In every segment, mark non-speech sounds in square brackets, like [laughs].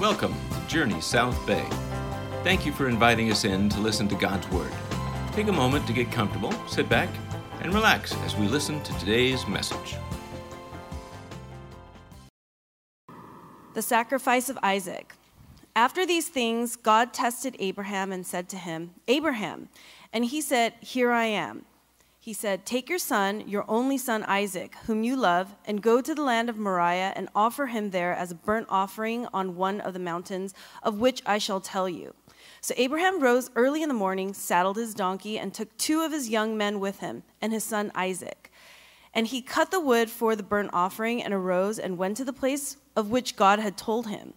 Welcome to Journey South Bay. Thank you for inviting us in to listen to God's Word. Take a moment to get comfortable, sit back, and relax as we listen to today's message. The sacrifice of Isaac. After these things, God tested Abraham and said to him, Abraham. And he said, Here I am. He said, Take your son, your only son Isaac, whom you love, and go to the land of Moriah and offer him there as a burnt offering on one of the mountains of which I shall tell you. So Abraham rose early in the morning, saddled his donkey, and took two of his young men with him, and his son Isaac. And he cut the wood for the burnt offering and arose and went to the place of which God had told him.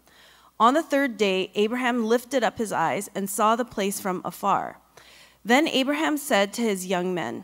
On the third day, Abraham lifted up his eyes and saw the place from afar. Then Abraham said to his young men,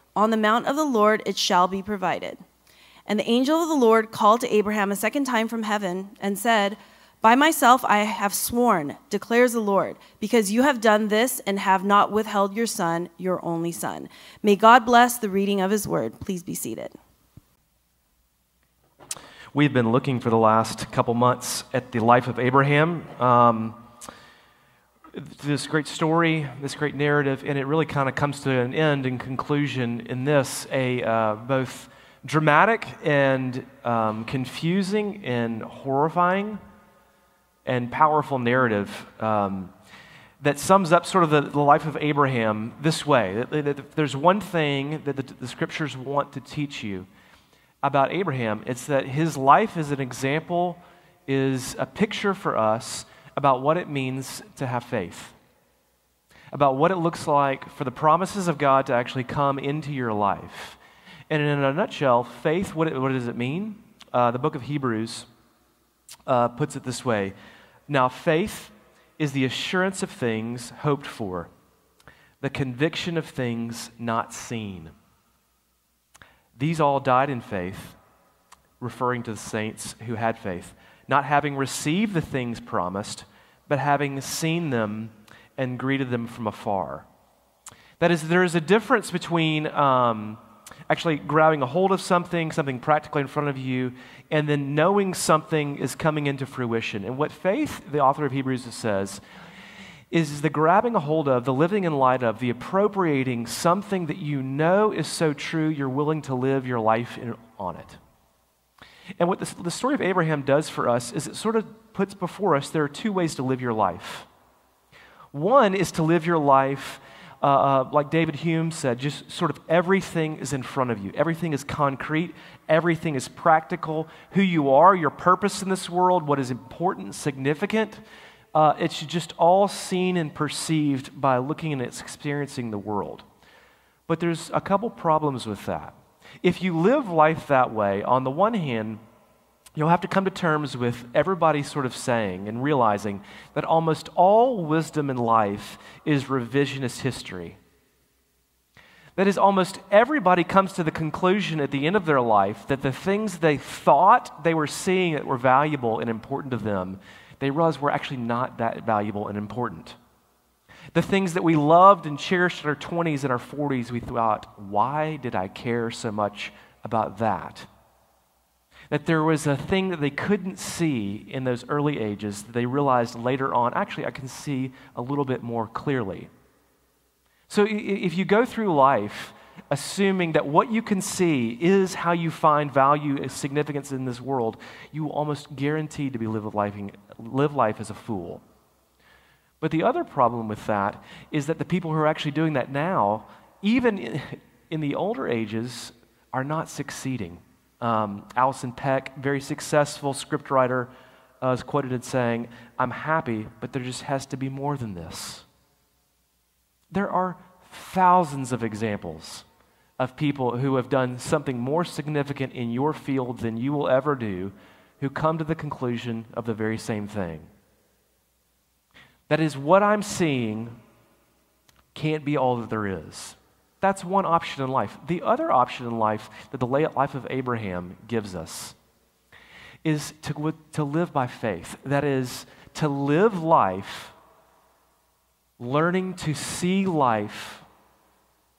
On the mount of the Lord it shall be provided. And the angel of the Lord called to Abraham a second time from heaven and said, By myself I have sworn, declares the Lord, because you have done this and have not withheld your son, your only son. May God bless the reading of his word. Please be seated. We've been looking for the last couple months at the life of Abraham. Um, this great story, this great narrative, and it really kind of comes to an end and conclusion in this a uh, both dramatic and um, confusing and horrifying and powerful narrative um, that sums up sort of the, the, life of Abraham this way. There's one thing that the, the scriptures want to teach you about Abraham it's that his life as an example, is a picture for us about what it means to have faith, about what it looks like for the promises of God to actually come into your life. And in a nutshell, faith, what, it, what does it mean? Uh, the book of Hebrews uh, puts it this way Now, faith is the assurance of things hoped for, the conviction of things not seen. These all died in faith, referring to the saints who had faith not having received the things promised, but having seen them and greeted them from afar. That is, there is a difference between um, actually grabbing a hold of something, something practically in front of you, and then knowing something is coming into fruition. And what faith, the author of Hebrews says, is the grabbing a hold of, the living in light of, the appropriating something that you know is so true, you're willing to live your life in, on it. And what the, the story of Abraham does for us is it sort of puts before us there are two ways to live your life. One is to live your life, uh, uh, like David Hume said, just sort of everything is in front of you. Everything is concrete, everything is practical. Who you are, your purpose in this world, what is important, significant, uh, it's just all seen and perceived by looking and experiencing the world. But there's a couple problems with that. If you live life that way, on the one hand, you'll have to come to terms with everybody sort of saying and realizing that almost all wisdom in life is revisionist history. That is, almost everybody comes to the conclusion at the end of their life that the things they thought they were seeing that were valuable and important to them, they realize were actually not that valuable and important. The things that we loved and cherished in our 20s and our 40s, we thought, why did I care so much about that? That there was a thing that they couldn't see in those early ages that they realized later on, actually, I can see a little bit more clearly. So if you go through life assuming that what you can see is how you find value and significance in this world, you will almost guaranteed to be live life, live life as a fool. But the other problem with that is that the people who are actually doing that now, even [laughs] in, the older ages, are not succeeding. Um, Alison Peck, very successful scriptwriter, uh, is quoted as saying, I'm happy, but there just has to be more than this. There are thousands of examples of people who have done something more significant in your field than you will ever do who come to the conclusion of the very same thing. That is, what I'm seeing can't be all that there is. That's one option in life. The other option in life that the life of Abraham gives us is to, to live by faith. That is, to live life learning to see life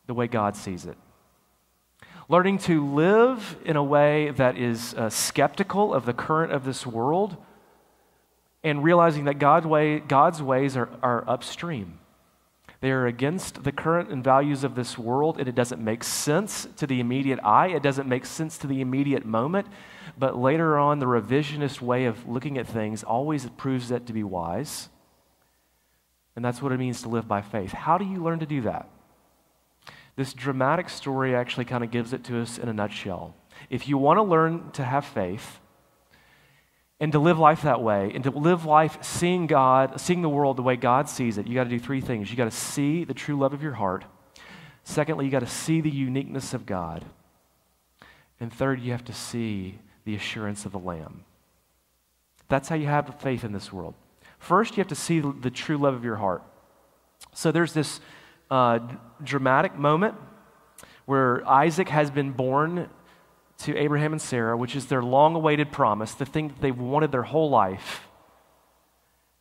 the way God sees it. Learning to live in a way that is uh, skeptical of the current of this world and realizing that God way, God's ways are, are upstream. They are against the current and values of this world, and it doesn't make sense to the immediate eye. It doesn't make sense to the immediate moment. But later on, the revisionist way of looking at things always proves that to be wise. And that's what it means to live by faith. How do you learn to do that? This dramatic story actually kind of gives it to us in a nutshell. If you want to learn to have faith, and to live life that way, and to live life seeing God, seeing the world the way God sees it, you got to do three things. You got to see the true love of your heart. Secondly, you got to see the uniqueness of God. And third, you have to see the assurance of the Lamb. That's how you have faith in this world. First, you have to see the true love of your heart. So there's this uh, dramatic moment where Isaac has been born to Abraham and Sarah, which is their long awaited promise, the thing that they've wanted their whole life.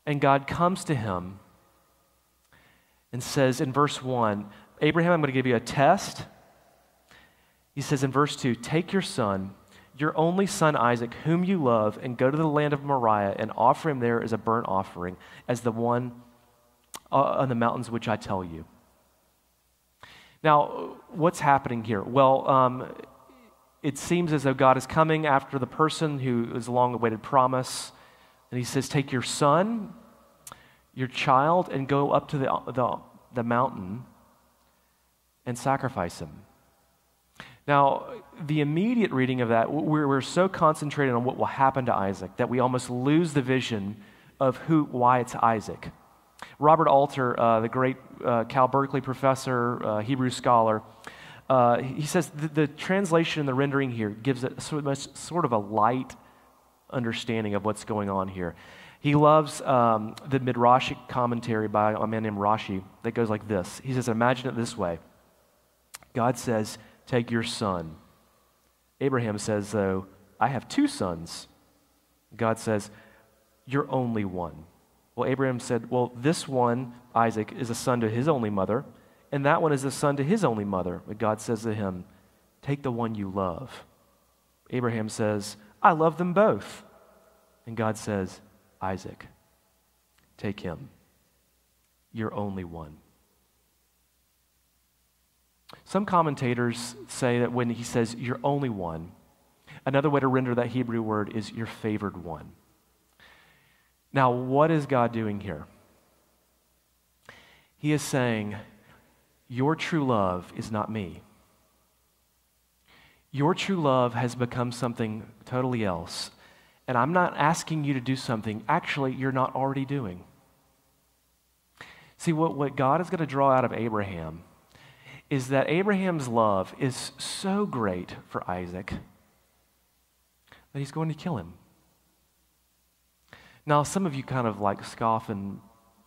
And God comes to him and says in verse 1 Abraham, I'm going to give you a test. He says in verse 2 Take your son, your only son Isaac, whom you love, and go to the land of Moriah and offer him there as a burnt offering, as the one uh, on the mountains which I tell you. Now, what's happening here? Well, um, it seems as though God is coming after the person who is long awaited promise. And he says, Take your son, your child, and go up to the, the, the mountain and sacrifice him. Now, the immediate reading of that, we're, we're so concentrated on what will happen to Isaac that we almost lose the vision of who, why it's Isaac. Robert Alter, uh, the great uh, Cal Berkeley professor, uh, Hebrew scholar, uh, he says the, the, translation and the rendering here gives it sort of, a light understanding of what's going on here. He loves um, the Midrashic commentary by a man named Rashi that goes like this. He says, Imagine it this way God says, Take your son. Abraham says, though, I have two sons. God says, You're only one. Well, Abraham said, Well, this one, Isaac, is a son to his only mother and that one is a son to his only mother. But God says to him, Take the one you love. Abraham says, I love them both. And God says, Isaac, take him. You're only one. Some commentators say that when he says, You're only one, another way to render that Hebrew word is your favored one. Now, what is God doing here? He is saying, your true love is not me. Your true love has become something totally else. And I'm not asking you to do something actually you're not already doing. See, what, what God is going to draw out of Abraham is that Abraham's love is so great for Isaac that he's going to kill him. Now, some of you kind of like scoff and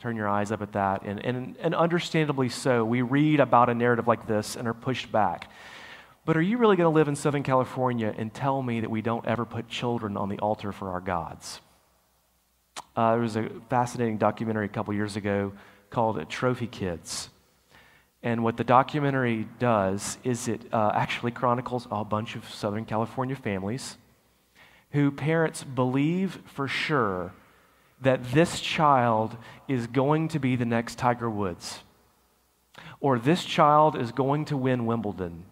turn your eyes up at that. And, and, and understandably so, we read about a narrative like this and are pushed back. But are you really going to live in Southern California and tell me that we don't ever put children on the altar for our gods? Uh, there was a fascinating documentary a couple years ago called Trophy Kids. And what the documentary does is it uh, actually chronicles a bunch of Southern California families who parents believe for sure that this child is going to be the next Tiger Woods, or this child is going to win Wimbledon,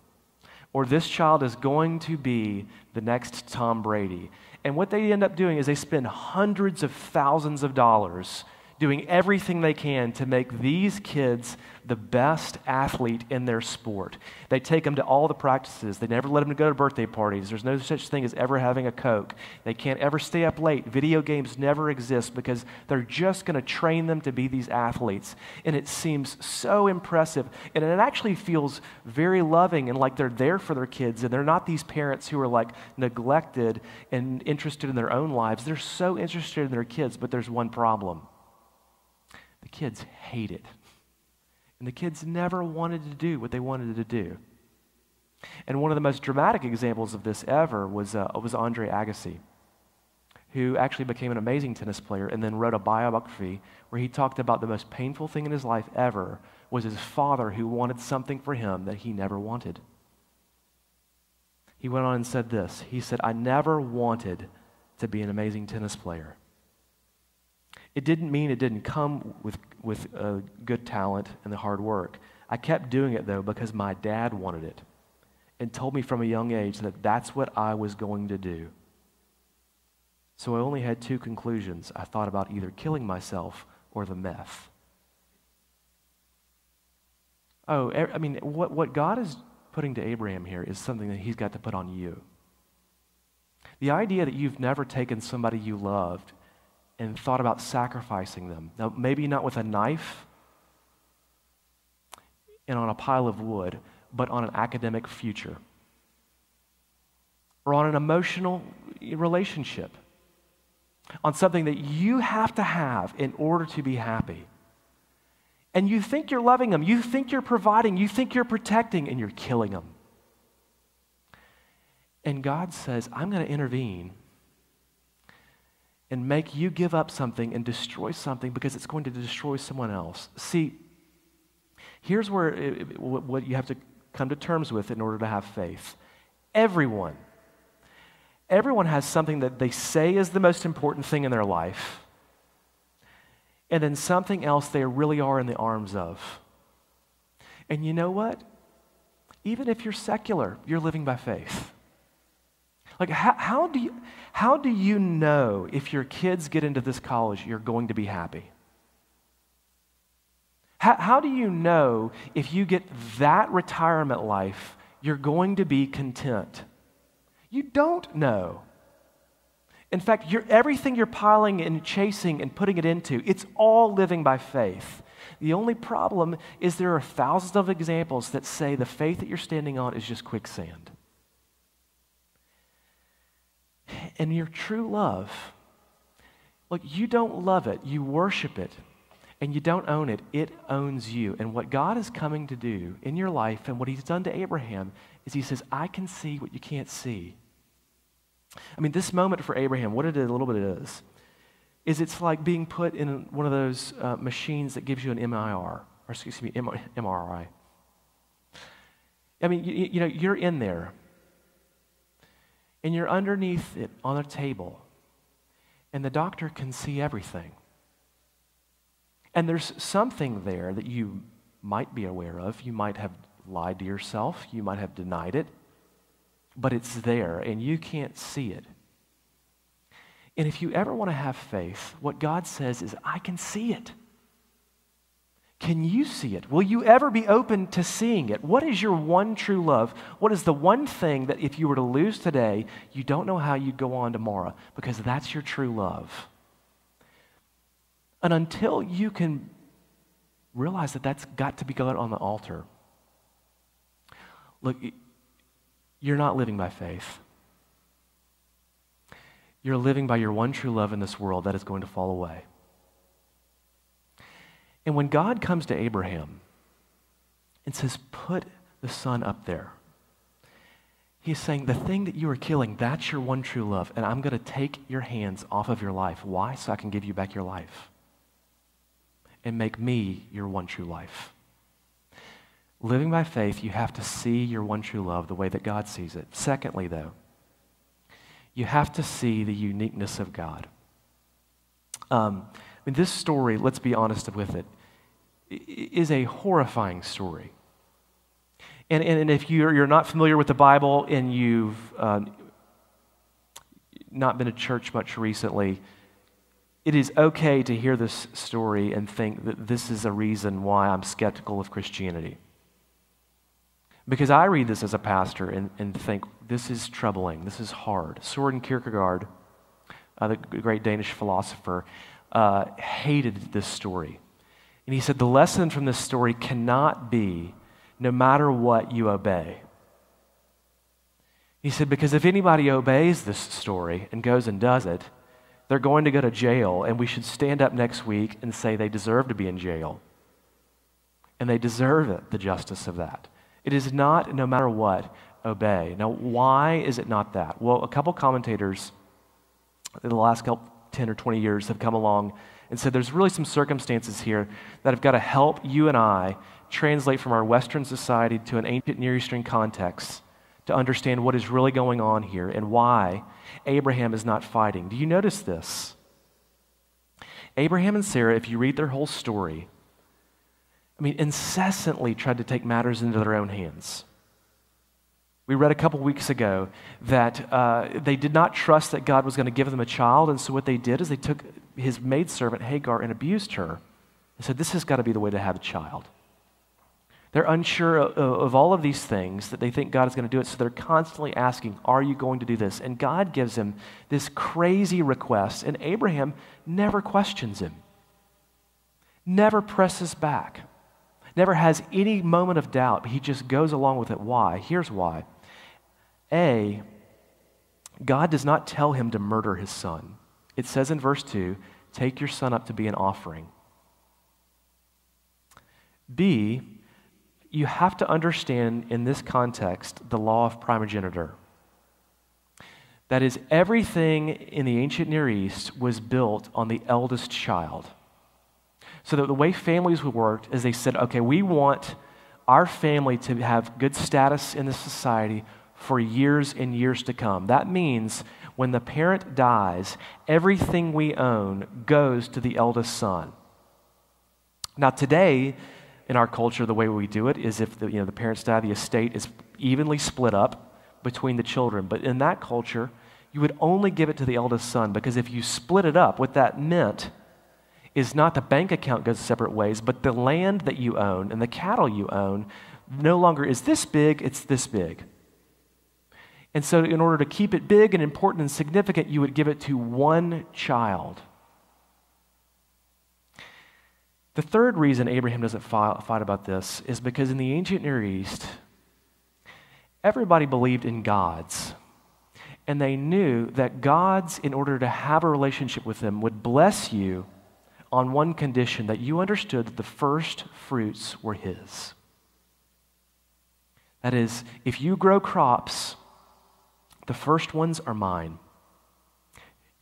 or this child is going to be the next Tom Brady. And what they end up doing is they spend hundreds of thousands of dollars doing everything they can to make these kids the best athlete in their sport. They take them to all the practices. They never let them go to birthday parties. There's no such thing as ever having a Coke. They can't ever stay up late. Video games never exist because they're just going to train them to be these athletes. And it seems so impressive. And it actually feels very loving and like they're there for their kids. And they're not these parents who are like neglected and interested in their own lives. They're so interested in their kids, but there's one problem kids hate it. And the kids never wanted to do what they wanted to do. And one of the most dramatic examples of this ever was, uh, was Andre Agassi, who actually became an amazing tennis player and then wrote a biography where he talked about the most painful thing in his life ever was his father who wanted something for him that he never wanted. He went on and said this He said, I never wanted to be an amazing tennis player. It didn't mean it didn't come with, with uh, good talent and the hard work. I kept doing it, though, because my dad wanted it and told me from a young age that that's what I was going to do. So I only had two conclusions. I thought about either killing myself or the meth. Oh, I mean, what, what God is putting to Abraham here is something that he's got to put on you. The idea that you've never taken somebody you loved and thought about sacrificing them. Now, maybe not with a knife and on a pile of wood, but on an academic future or on an emotional relationship, on something that you have to have in order to be happy. And you think you're loving them, you think you're providing, you think you're protecting, and you're killing them. And God says, I'm going to intervene and make you give up something and destroy something because it's going to destroy someone else. See, here's where it, what you have to come to terms with in order to have faith. Everyone, everyone has something that they say is the most important thing in their life, and then something else they really are in the arms of. And you know what? Even if you're secular, you're living by faith. Like, how, how, do you, how do you know if your kids get into this college, you're going to be happy? How, how do you know if you get that retirement life, you're going to be content? You don't know. In fact, you're, everything you're piling and chasing and putting it into, it's all living by faith. The only problem is there are thousands of examples that say the faith that you're standing on is just quicksand. And your true love, look, you don't love it, you worship it, and you don't own it. It owns you. And what God is coming to do in your life and what He's done to Abraham is He says, I can see what you can't see. I mean, this moment for Abraham, what it is, a little bit is, is it's like being put in one of those uh, machines that gives you an MIR, or excuse me, MRI. I mean, you, you know, you're in there and you're underneath it on a table, and the doctor can see everything. And there's something there that you might be aware of. You might have lied to yourself, you might have denied it, but it's there, and you can't see it. And if you ever want to have faith, what God says is, I can see it. Can you see it? Will you ever be open to seeing it? What is your one true love? What is the one thing that if you were to lose today, you don't know how you'd go on tomorrow? Because that's your true love. And until you can realize that that's got to be God on the altar, look, you're not living by faith. You're living by your one true love in this world that is going to fall away. And when God comes to Abraham and says, Put the son up there, he's saying, The thing that you are killing, that's your one true love. And I'm going to take your hands off of your life. Why? So I can give you back your life. and make me your one true life. Living by faith, you have to see your one true love the way that God sees it. Secondly, though, you have to see the uniqueness of God. Um, I mean, this story, let's be honest with it, is a horrifying story. And, and, and if you're, you're not familiar with the Bible and you've uh, not been to church much recently, it is okay to hear this story and think that this is a reason why I'm skeptical of Christianity. Because I read this as a pastor and, and think this is troubling, this is hard. Soren Kierkegaard, uh, the great Danish philosopher, uh, hated this story. And he said the lesson from this story cannot be no matter what you obey. He said, because if anybody obeys this story and goes and does it, they're going to go to jail, and we should stand up next week and say they deserve to be in jail. And they deserve it, the justice of that. It is not, no matter what, obey. Now, why is it not that? Well, a couple commentators in the last couple, 10 or 20 years have come along and said there's really some circumstances here that have got to help you and I translate from our Western society to an ancient Near Eastern context to understand what is really going on here and why Abraham is not fighting. Do you notice this? Abraham and Sarah, if you read their whole story, I mean, incessantly tried to take matters into their own hands. We read a couple weeks ago that uh, they did not trust that God was going to give them a child, and so what they did is they took his maidservant Hagar and abused her and said, This has got to be the way to have a child. They're unsure of, of all of these things that they think God is going to do it, so they're constantly asking, Are you going to do this? And God gives him this crazy request, and Abraham never questions him, never presses back, never has any moment of doubt. He just goes along with it. Why? Here's why. A, God does not tell him to murder his son. It says in verse 2 take your son up to be an offering. B, you have to understand in this context the law of primogeniture. That is, everything in the ancient Near East was built on the eldest child. So that the way families worked is they said, okay, we want our family to have good status in the society for years and years to come. That means when the parent dies, everything we own goes to the eldest son. Now, today, in our culture, the way we do it is if the, you know, the parents die, the estate is evenly split up between the children. But in that culture, you would only give it to the eldest son because if you split it up, what that meant is not the bank account goes separate ways, but the land that you own and the cattle you own no longer is this big, it's this big. And so, in order to keep it big and important and significant, you would give it to one child. The third reason Abraham doesn't fight about this is because in the ancient Near East, everybody believed in gods. And they knew that gods, in order to have a relationship with them, would bless you on one condition that you understood that the first fruits were His. That is, if you grow crops, the first ones are mine.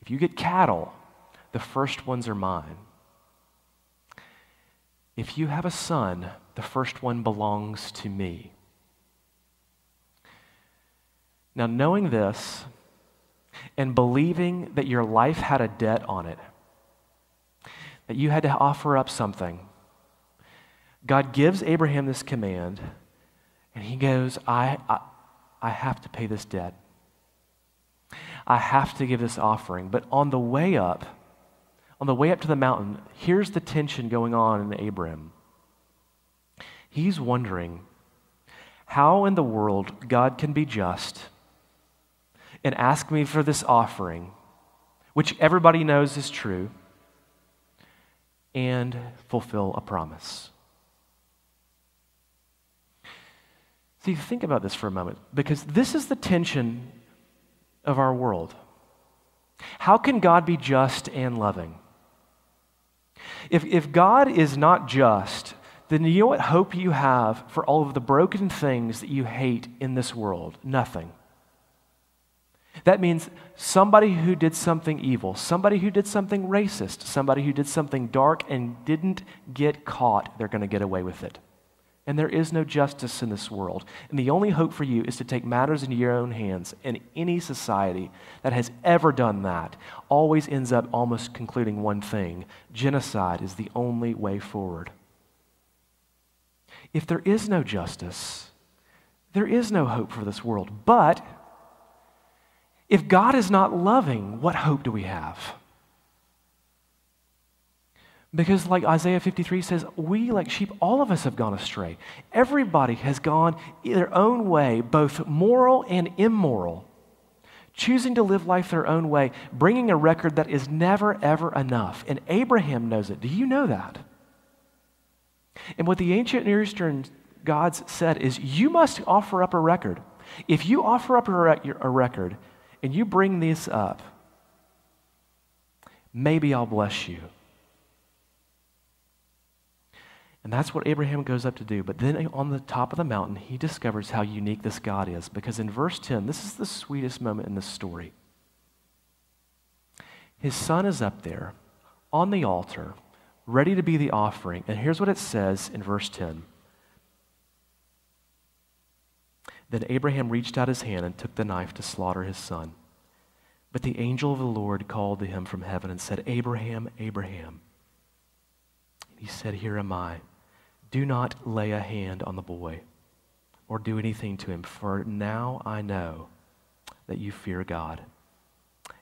If you get cattle, the first ones are mine. If you have a son, the first one belongs to me. Now, knowing this and believing that your life had a debt on it, that you had to offer up something, God gives Abraham this command, and he goes, I, I, I have to pay this debt. I have to give this offering. But on the way up, on the way up to the mountain, here's the tension going on in Abram. He's wondering how in the world God can be just and ask me for this offering, which everybody knows is true, and fulfill a promise. See, think about this for a moment, because this is the tension of our world. How can God be just and loving? If, if God is not just, then you know what hope you have for all of the broken things that you hate in this world? Nothing. That means somebody who did something evil, somebody who did something racist, somebody who did something dark and didn't get caught, they're going to get away with it. And there is no justice in this world. And the only hope for you is to take matters into your own hands. And any society that has ever done that always ends up almost concluding one thing genocide is the only way forward. If there is no justice, there is no hope for this world. But if God is not loving, what hope do we have? Because, like Isaiah 53 says, we, like sheep, all of us have gone astray. Everybody has gone their own way, both moral and immoral, choosing to live life their own way, bringing a record that is never, ever enough. And Abraham knows it. Do you know that? And what the ancient Near Eastern gods said is, you must offer up a record. If you offer up a, record and you bring this up, maybe I'll bless you. And that's what Abraham goes up to do. But then on the top of the mountain, he discovers how unique this God is. Because in verse 10, this is the sweetest moment in this story. His son is up there on the altar, ready to be the offering. And here's what it says in verse 10 Then Abraham reached out his hand and took the knife to slaughter his son. But the angel of the Lord called to him from heaven and said, Abraham, Abraham. He said, Here am I. Do not lay a hand on the boy or do anything to him, for now I know that you fear God,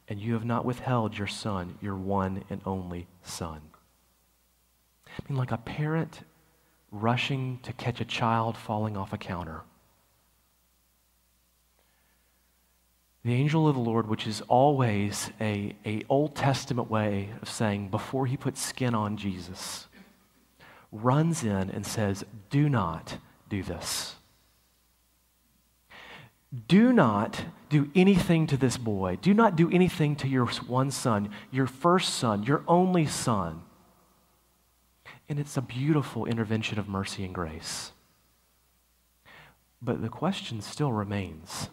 and you have not withheld your son, your one and only son. I mean, like a parent rushing to catch a child falling off a counter. The angel of the Lord, which is always a, a Old Testament way of saying before he put skin on Jesus, runs in and says, Do not do this. Do not do anything to this boy. Do not do anything to your one son, your first son, your only son. And it's a beautiful intervention of mercy and grace. But the question still remains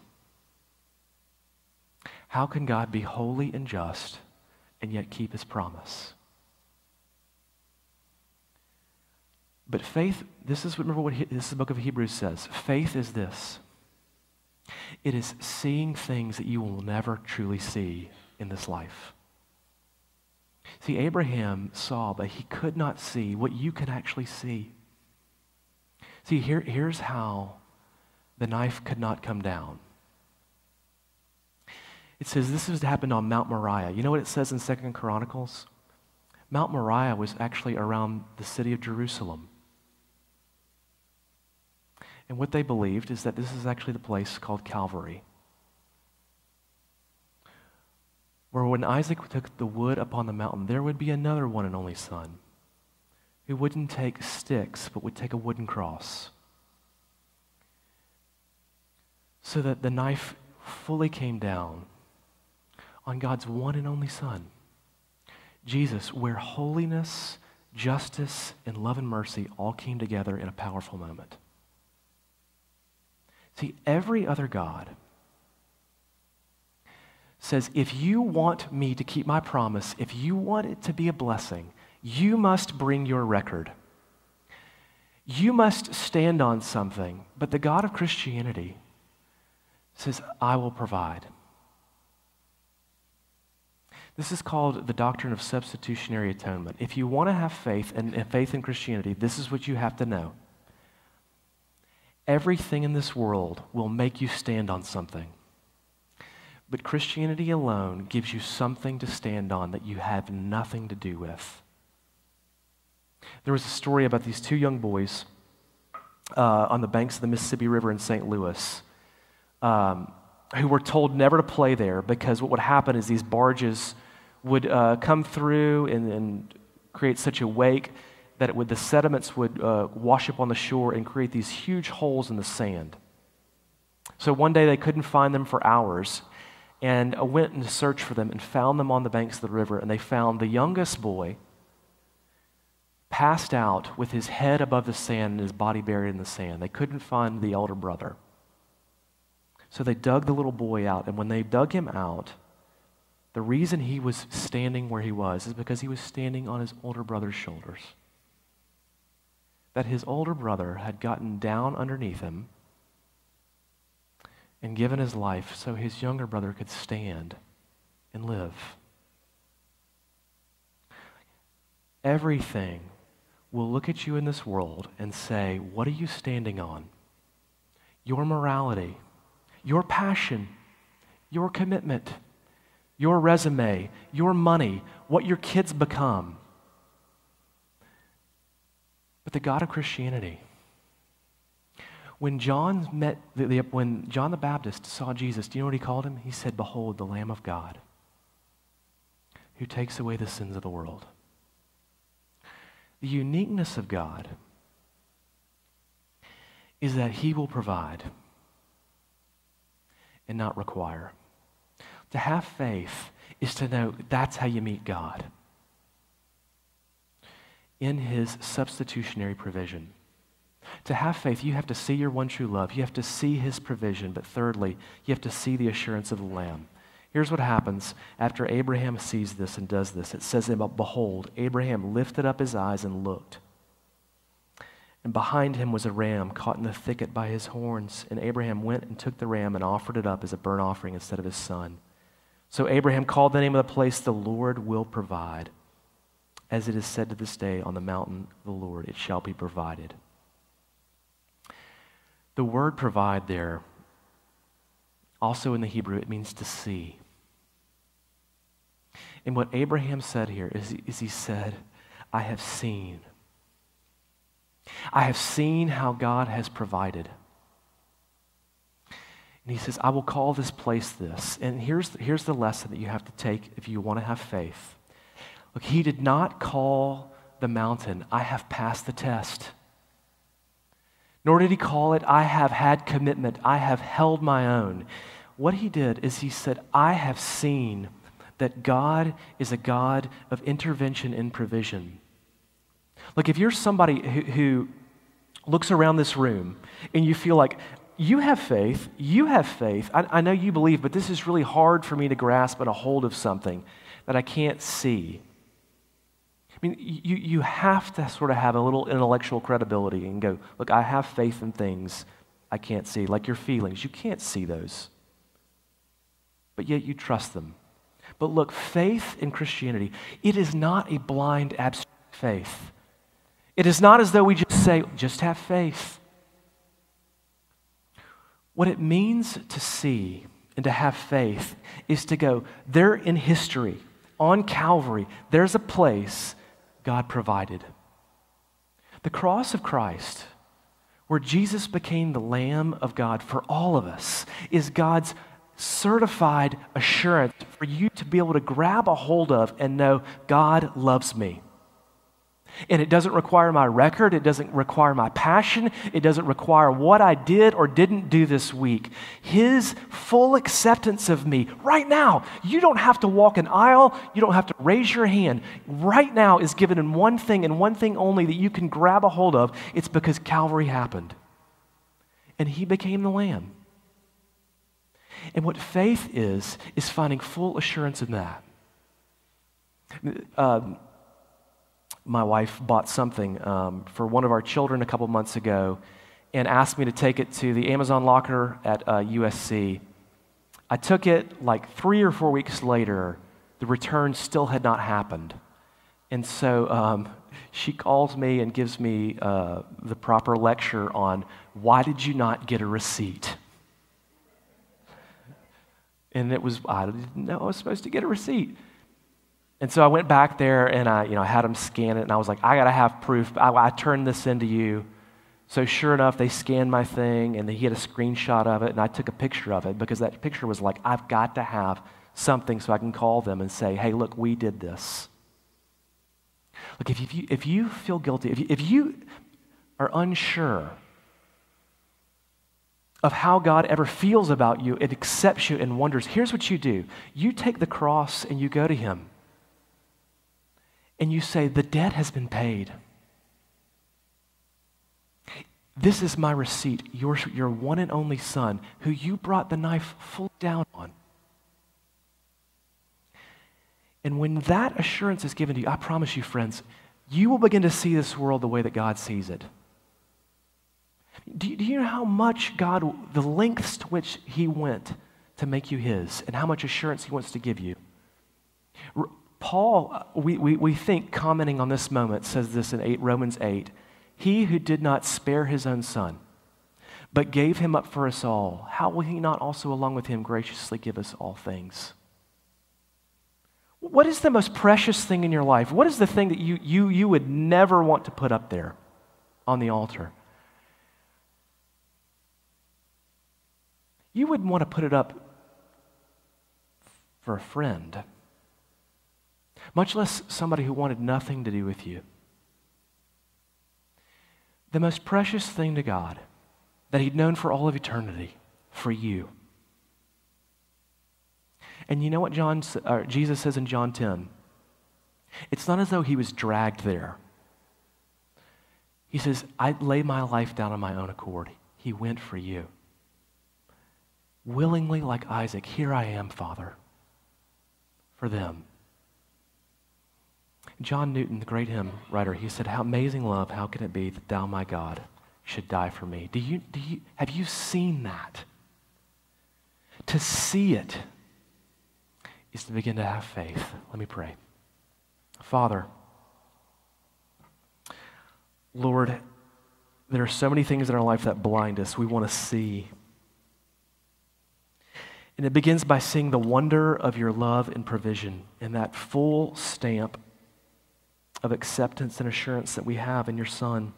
how can God be holy and just and yet keep his promise? But faith, this is remember what this book of Hebrews says. Faith is this. It is seeing things that you will never truly see in this life. See, Abraham saw, but he could not see what you can actually see. See, here, here's how the knife could not come down. It says this has happened on Mount Moriah. You know what it says in Second Chronicles? Mount Moriah was actually around the city of Jerusalem. And what they believed is that this is actually the place called Calvary. Where when Isaac took the wood upon the mountain, there would be another one and only son who wouldn't take sticks, but would take a wooden cross. So that the knife fully came down on God's one and only Son, Jesus, where holiness, justice, and love and mercy all came together in a powerful moment. See, every other God says, if you want me to keep my promise, if you want it to be a blessing, you must bring your record. You must stand on something. But the God of Christianity says, I will provide. This is called the doctrine of substitutionary atonement. If you want to have faith and, faith in Christianity, this is what you have to know. Everything in this world will make you stand on something. But Christianity alone gives you something to stand on that you have nothing to do with. There was a story about these two young boys uh, on the banks of the Mississippi River in St. Louis um, who were told never to play there because what would happen is these barges would uh, come through and, and create such a wake that would, the sediments would uh, wash up on the shore and create these huge holes in the sand. So one day they couldn't find them for hours and I went and searched for them and found them on the banks of the river. And they found the youngest boy passed out with his head above the sand and his body buried in the sand. They couldn't find the elder brother. So they dug the little boy out, and when they dug him out, the reason he was standing where he was is because he was standing on his older brother's shoulders. That his older brother had gotten down underneath him and given his life so his younger brother could stand and live. Everything will look at you in this world and say, What are you standing on? Your morality, your passion, your commitment your resume, your money, what your kids become. But the God of Christianity, when John met, the, the, when John the Baptist saw Jesus, do you know what he called him? He said, Behold, the Lamb of God who takes away the sins of the world. The uniqueness of God is that he will provide and not require. To have faith is to know that's how you meet God in his substitutionary provision. To have faith, you have to see your one true love. You have to see his provision. But thirdly, you have to see the assurance of the Lamb. Here's what happens after Abraham sees this and does this. It says Behold, Abraham lifted up his eyes and looked. And behind him was a ram caught in the thicket by his horns. And Abraham went and took the ram and offered it up as a burnt offering instead of his son. So Abraham called the name of the place, The Lord will provide. As it is said to this day, on the mountain of the Lord it shall be provided. The word provide there, also in the Hebrew, it means to see. And what Abraham said here is, is he said, I have seen. I have seen how God has provided. And he says, I will call this place this. And here's, here's the lesson that you have to take if you want to have faith. Look, he did not call the mountain, I have passed the test. Nor did he call it, I have had commitment, I have held my own. What he did is he said, I have seen that God is a God of intervention and provision. Look, if you're somebody who, who looks around this room and you feel like, you have faith. You have faith. I, I, know you believe, but this is really hard for me to grasp and a hold of something that I can't see. I mean, you, you have to sort of have a little intellectual credibility and go, look, I have faith in things I can't see, like your feelings. You can't see those, but yet you trust them. But look, faith in Christianity, it is not a blind, abstract faith. It is not as though we just say, just have faith. What it means to see and to have faith is to go, there in history, on Calvary, there's a place God provided. The cross of Christ, where Jesus became the Lamb of God for all of us, is God's certified assurance for you to be able to grab a hold of and know God loves me. And it doesn't require my record. It doesn't require my passion. It doesn't require what I did or didn't do this week. His full acceptance of me right now. You don't have to walk an aisle. You don't have to raise your hand. Right now is given in one thing and one thing only that you can grab a hold of. It's because Calvary happened. And he became the Lamb. And what faith is, is finding full assurance in that. Um, my wife bought something um, for one of our children a couple months ago and asked me to take it to the Amazon locker at uh, USC. I took it like three or four weeks later. The return still had not happened. And so um, [laughs] she calls me and gives me uh, the proper lecture on why did you not get a receipt? And it was, I didn't know I was supposed to get a receipt. And so I went back there and I, you know, I had them scan it, and I was like, I gotta have proof. I, I turned this into you. So sure enough, they scanned my thing, and he had a screenshot of it, and I took a picture of it because that picture was like, I've got to have something so I can call them and say, Hey, look, we did this. Look, if you, if you feel guilty, if you, if you are unsure of how God ever feels about you, it accepts you and wonders, here's what you do you take the cross and you go to Him and you say, The debt has been paid. This is my receipt, your, your one and only son, who you brought the knife full down on. And when that assurance is given to you, I promise you, friends, you will begin to see this world the way that God sees it. Do you, do you know how much God, the lengths to which He went to make you His, and how much assurance He wants to give you? Paul, uh, we, we, we think, commenting on this moment, says this in 8, Romans 8 He who did not spare His own Son, but gave Him up for us all, how will He not also, along with Him, graciously give us all things? What is the most precious thing in your life? What is the thing that you, you, you would never want to put up there on the altar? You wouldn't want to put it up for a friend, much less somebody who wanted nothing to do with you. The most precious thing to God that He'd known for all of eternity for you. And you know what John, Jesus says in John 10? It's not as though he was dragged there. He says, I lay my life down on my own accord. He went for you willingly, like Isaac, here I am, Father, for them. John Newton, the great hymn writer, he said, How amazing love, how can it be that thou, my God, should die for me? Do you, do you, have you seen that? To see it is to begin to have faith. Let me pray. Father, Lord, there are so many things in our life that blind us. We want to see. And it begins by seeing the wonder of your love and provision and that full stamp of acceptance and assurance that we have in your Son.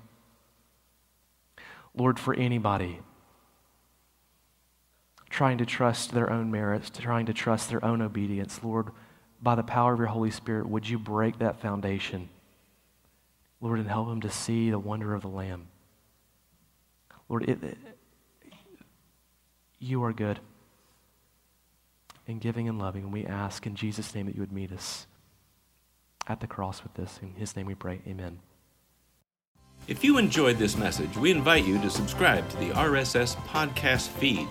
Lord, for anybody trying to trust their own merits, trying to trust their own obedience, Lord, by the power of your Holy Spirit, would you break that foundation? Lord, and help them to see the wonder of the Lamb. Lord, it, it, you are good and giving and loving. And we ask in Jesus' name that you would meet us at the cross with this. In his name we pray. Amen. If you enjoyed this message, we invite you to subscribe to the RSS podcast feed.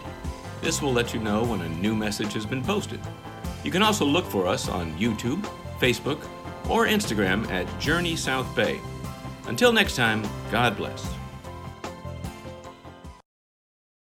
This will let you know when a new message has been posted. You can also look for us on YouTube, Facebook, or Instagram at Journey South Bay. Until next time, God bless.